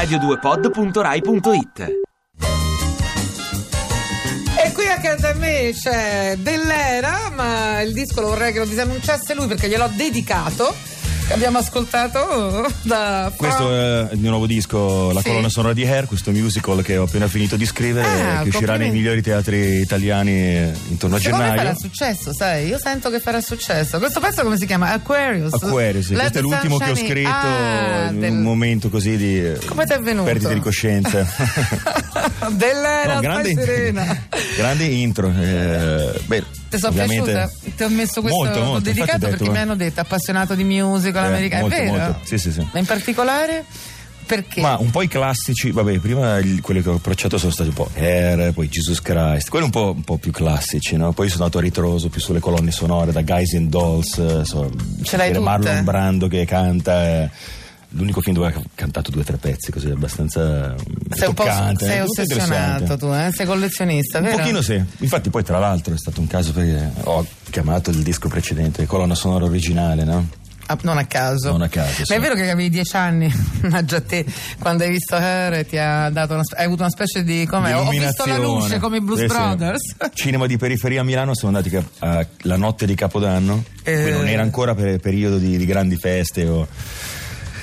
radio2pod.rai.it E qui accanto a me c'è Dell'Era, ma il disco lo vorrei che lo disannunciasse lui perché gliel'ho dedicato. Abbiamo ascoltato da Questo è il mio nuovo disco, la Sì. colonna sonora di Hair, questo musical che ho appena finito di scrivere, Ah, che uscirà nei migliori teatri italiani intorno a Secondo gennaio. farà successo, sai? Io sento che farà successo. Questo pezzo come si chiama? Aquarius. Aquarius, sì, questo è l'ultimo sun che ho scritto Ah, in del- un momento così di Come ti è venuto? perdita di coscienza. Dell'Era, No, grande, serena. grande intro. eh, beh, Ti sono piaciuta? Ti ho messo questo Molto, molto, dedicato ho perché detto, mi hanno detto appassionato di musical Eh, americano. molto, è vero? molto. Sì, sì, sì. Ma in particolare perché? Ma un po' i classici, vabbè, prima quelli che ho approcciato sono stati un po' Air, poi Jesus Christ, quelli un po', un po' più classici, no? Poi sono andato a ritroso più sulle colonne sonore, da Guys and Dolls, eh, so, Ce l'hai? Marlon Brando che canta. eh, L'unico film dove ha cantato due o tre pezzi, così abbastanza mm, sei un po' toccante. sei eh, ossessionato tu, eh? Sei collezionista, Un vero? pochino sì, infatti poi tra l'altro è stato un caso perché ho chiamato il disco precedente colonna sonora originale, no? Ah, non a caso. Non a caso, Ma sì. è vero che avevi dieci anni, ma già te, quando hai visto Her ti ha dato una, hai avuto una specie di come ho visto la luce come i Blues sì. Brothers. Cinema di periferia a Milano, siamo andati cap- a- la notte di Capodanno, Eh. non era ancora per periodo di, di grandi feste. o-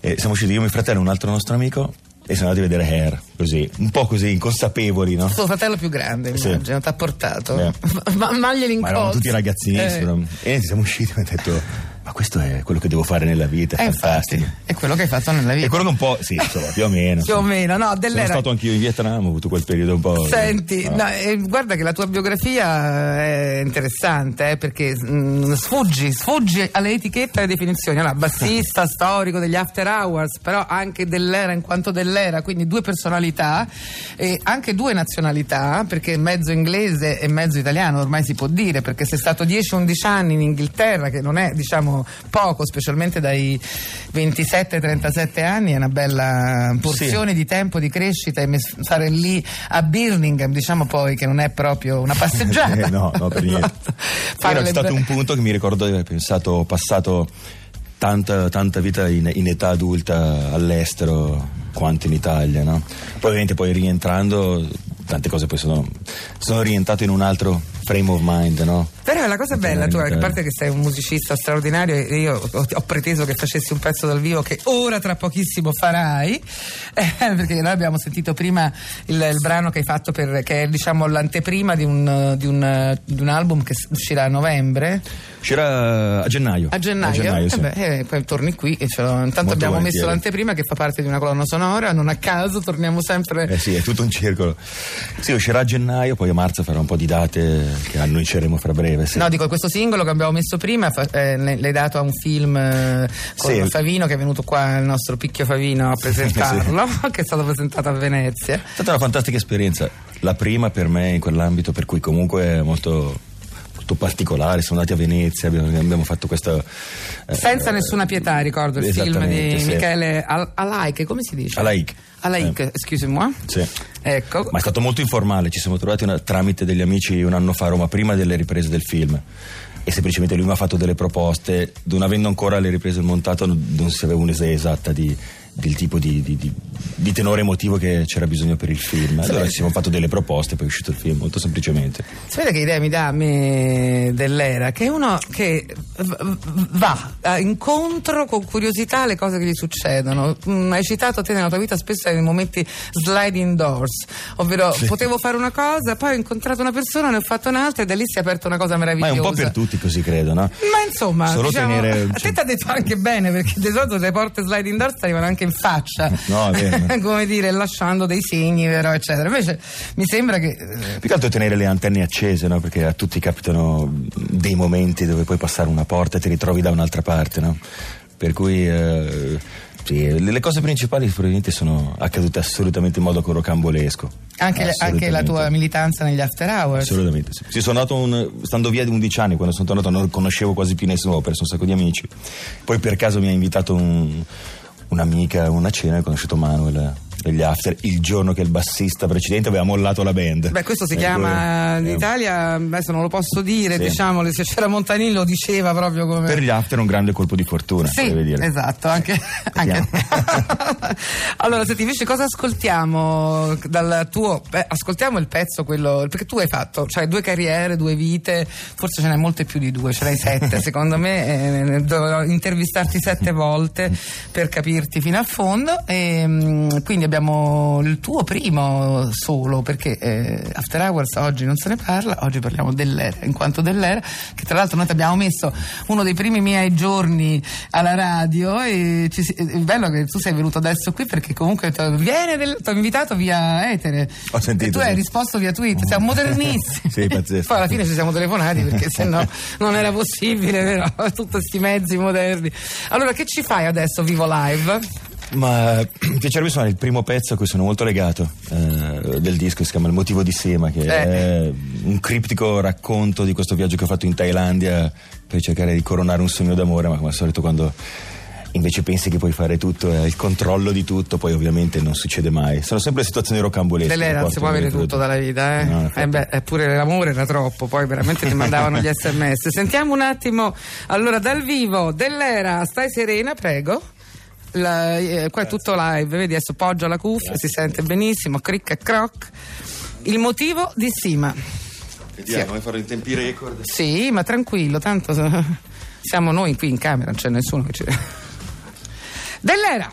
e siamo usciti io, mio fratello e un altro nostro amico e siamo andati a vedere Hair, così, un po' così, inconsapevoli, no? Tuo fratello più grande, Sì. immagino, ti ha portato. Eh. Ma, ma glieli Ma eravamo incolzi. tutti ragazzini Eh. e siamo usciti e mi ha detto ma questo è quello che devo fare nella vita, è Eh, infatti, fantastico. è quello che hai fatto nella vita. quello che un po', sì, insomma, più o meno. Più o meno, no, Sono dell'era. stato anch'io in Vietnam, ho avuto quel periodo un po'. Senti, no. no, eh, guarda che la tua biografia è interessante eh, perché mm, sfuggi, sfuggi alle etichette e alle definizioni. Allora, bassista storico degli After Hours, però anche dell'era in quanto dell'era, quindi due personalità e anche due nazionalità, perché mezzo inglese e mezzo italiano ormai si può dire, perché sei stato 10-11 anni in Inghilterra, che non è diciamo poco, specialmente dai 27-37 anni, è una bella porzione di tempo di crescita e stare lì a Birmingham, diciamo poi che non è proprio una passeggiata. Eh, no, no, per niente. Era le stato un punto che mi ricordo di aver pensato, ho passato tanta, tanta vita in, in età adulta all'estero quanto in Italia, no? Poi ovviamente poi rientrando tante cose poi sono, sono rientrato in un altro frame of mind, no? Però la cosa bella tua, a parte che sei un musicista straordinario e io ho, ho preteso che facessi un pezzo dal vivo che ora tra pochissimo farai, eh, perché noi abbiamo sentito prima il, il brano che hai fatto per, che è diciamo l'anteprima di un, di un- di un album che uscirà a novembre, C'era a gennaio. a gennaio, sì. Eh beh, eh, poi torni qui e ce l'ho- intanto Molto abbiamo messo volentieri. l'anteprima che fa parte di una colonna sonora, non a caso torniamo sempre... Eh sì, è tutto un circolo. Sì, uscirà a gennaio, poi a marzo farà un po' di date che annunceremo fra breve. Sì. No, dico, questo singolo che abbiamo messo prima eh, l'hai dato a un film eh, con Sì. Favino che è venuto qua, il nostro picchio Favino, a presentarlo, che è stato presentato a Venezia. È stata una fantastica esperienza, la prima per me in quell'ambito, per cui comunque è molto, molto particolare. Siamo andati a Venezia, abbiamo, abbiamo fatto questo. eh, Senza nessuna pietà, ricordo il film di sì. Michele Al- Alaiche, come si dice? Alaik. Alaiche, Eh, excuse-moi. sì. Ecco. Ma è stato molto informale, ci siamo trovati una- tramite degli amici un anno fa a Roma, prima delle riprese del film. E semplicemente lui mi ha fatto delle proposte, non avendo ancora le riprese montate, non, non si aveva un'idea esatta di, del tipo di, di- di- di tenore emotivo che c'era bisogno per il film. Allora ci siamo fatto delle proposte, poi è uscito il film, molto semplicemente. Si vede che idea mi dà a me dell'era, che è uno che va incontro con curiosità alle cose che gli succedono. Mm, hai citato te nella tua vita spesso nei momenti sliding doors, ovvero potevo fare una cosa, poi ho incontrato una persona, ne ho fatto un'altra e da lì si è aperta una cosa Ma è meravigliosa. un po' per tutti così, credo, no? Ma insomma, Solo diciamo, tenere- a te ti ha detto anche bene perché di solito le porte sliding doors arrivano anche in faccia, No, è vero. come dire, lasciando dei segni, vero, eccetera. Invece mi sembra che eh, Più che altro tenere le antenne accese, no? Perché a tutti capitano dei momenti dove puoi passare una porta e ti ritrovi da un'altra parte, no? Per cui eh, sì, le cose principali probabilmente sono accadute assolutamente in modo rocambolesco. Anche, anche la tua militanza negli after hours. Assolutamente sì. Sì, sono andato un- stando via di 11 anni, quando sono tornato non conoscevo quasi più nessuno, ho perso un sacco di amici. Poi per caso mi ha invitato un- un'amica una cena ho conosciuto Manuel degli after il giorno che il bassista precedente aveva mollato la band. Beh, questo si Ecco, chiama in eh, Italia, adesso non lo posso dire, Sì. diciamolo, se c'era Montanini lo diceva proprio come... Per gli after un grande colpo di fortuna, Sì, deve dire. esatto, anche, anche- allora, senti, invece cosa ascoltiamo dal tuo... Beh, ascoltiamo il pezzo, quello... Perché tu hai fatto, cioè due carriere, due vite, forse ce n'hai molte più di due, ce n'hai sette, secondo me, eh, dovrò intervistarti sette volte per capirti fino a fondo. E, mm, quindi abbiamo il tuo primo solo, perché eh, After Hours oggi non se ne parla, oggi parliamo dell'era, in quanto dell'era, che tra l'altro noi ti abbiamo messo uno dei primi miei giorni alla radio e ci si- è bello che tu sei venuto adesso qui perché comunque ti ho invitato via etere Ho sentito, e tu hai sì. risposto via tweet, siamo modernissimi. Sì, pazzesco. Poi alla fine ci siamo telefonati perché sennò non era possibile, vero? Tutti questi mezzi moderni. Allora, che ci fai adesso, Vivo Live? Ma mi piacerebbe suonare il primo pezzo a cui sono molto legato eh, del disco, si chiama Il motivo di Sema, che Eh. è un criptico racconto di questo viaggio che ho fatto in Thailandia per cercare di coronare un sogno d'amore, ma come al solito quando invece pensi che puoi fare tutto, hai il controllo di tutto, poi ovviamente non succede mai. Sono sempre situazioni rocambolesche. Dell'era che non si può avere tutto dalla vita, eh? No. Eh beh, eppure l'amore era troppo, poi veramente ti mandavano gli sms. Sentiamo un attimo, allora dal vivo, dell'era, stai serena, prego. La- eh, qua è tutto live, vedi adesso poggia la cuffia, si sente benissimo, cric e croc. Il motivo di Sima. Vediamo, Sì. vuoi fare in tempi record? Sì, ma tranquillo, tanto siamo noi qui in camera, non c'è nessuno che ci. Dell'era!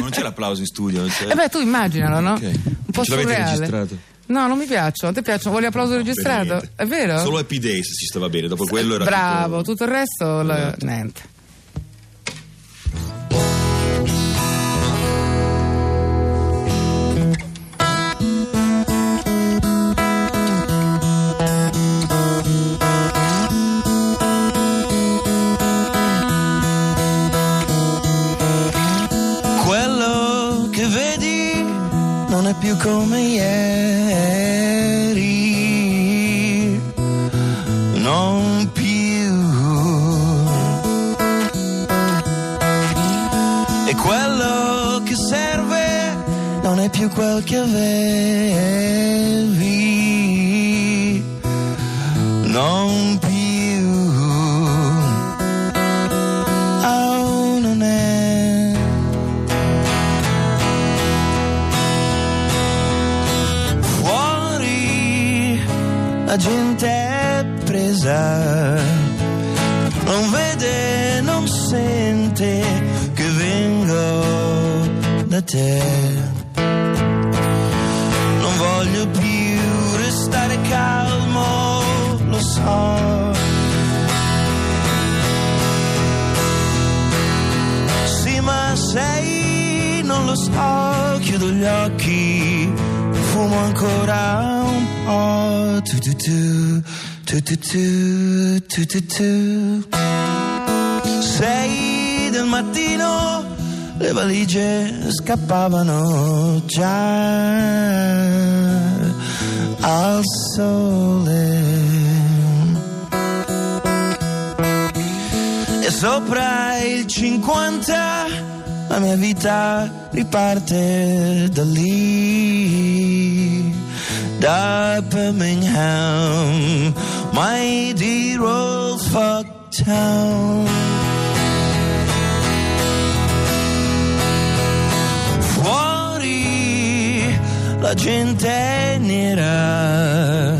non c'è l'applauso in studio, non c'è. E beh, tu immaginalo, no? Ok. Un po' Ce l'avete registrato? No, non mi piacciono. A te piacciono? Vuoi applauso registrato? Per niente. È vero? Solo Happy Days ci stava bene, dopo quello era Bravo, tutto... tutto il resto la- Esatto. niente. Più. E quello che serve non è più quel che avevi, non più. Oh, non è fuori presa non vede non sente che vengo da te. Non voglio più restare calmo lo so. Sì, ma sei, non lo so, chiudo gli occhi, fumo ancora un po'. Tu tu tu, tu tu tu, tu tu tu. Sei del mattino, le valigie scappavano già al sole. E sopra il 50 la mia vita riparte da lì, da Birmingham, my dear old fuck town. Fuori la gente nera,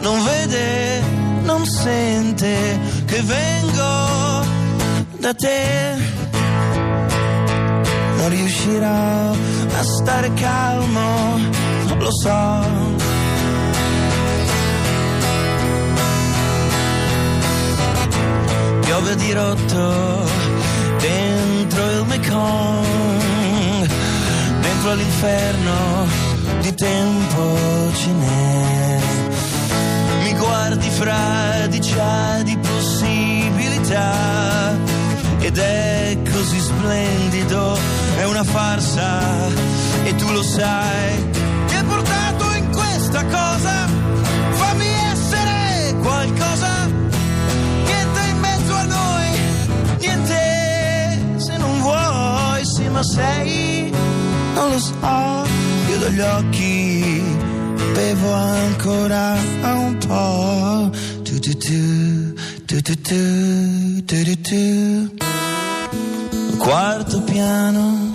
non vede, non sente che vengo da te. Non riuscirò a stare calmo, lo so. Piove di rotto dentro il Mekong, dentro l'inferno di tempo n'è. Mi guardi fradicia di possibilità ed è così splendido, è una farsa e tu lo sai. Ti hai portato in questa cosa, mezzo a noi, niente se non sei lo so, chiudo gli occhi, bevo ancora un po'. Tu tu tu, tu tu tu, tu tu tu. Quarto piano,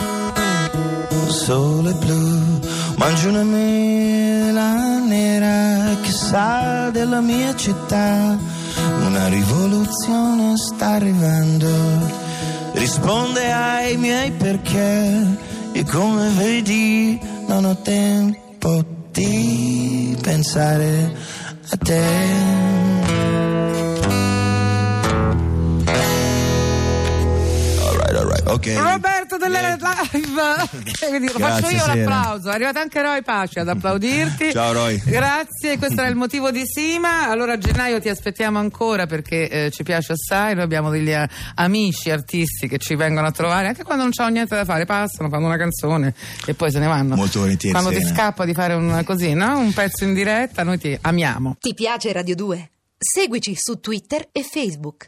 sole blu, mangio una mela nera che sa della mia città. Una rivoluzione sta arrivando risponde ai miei perché e come vedi non ho tempo di pensare a te. Alright, alright, ok. Roberto delle live che dire, lo faccio Grazie, io Sera. l'applauso è arrivato anche Roy Pasci ad applaudirti Ciao, Roy. grazie questo era il motivo di Sima allora a gennaio ti aspettiamo ancora perché eh, ci piace assai noi abbiamo degli eh, amici artisti che ci vengono a trovare anche quando non c'hanno niente da fare passano fanno una canzone e poi se ne vanno Molto volentieri, quando ti scappa di fare un così no? un pezzo in diretta noi ti amiamo Ti piace Radio 2? Seguici su Twitter e Facebook.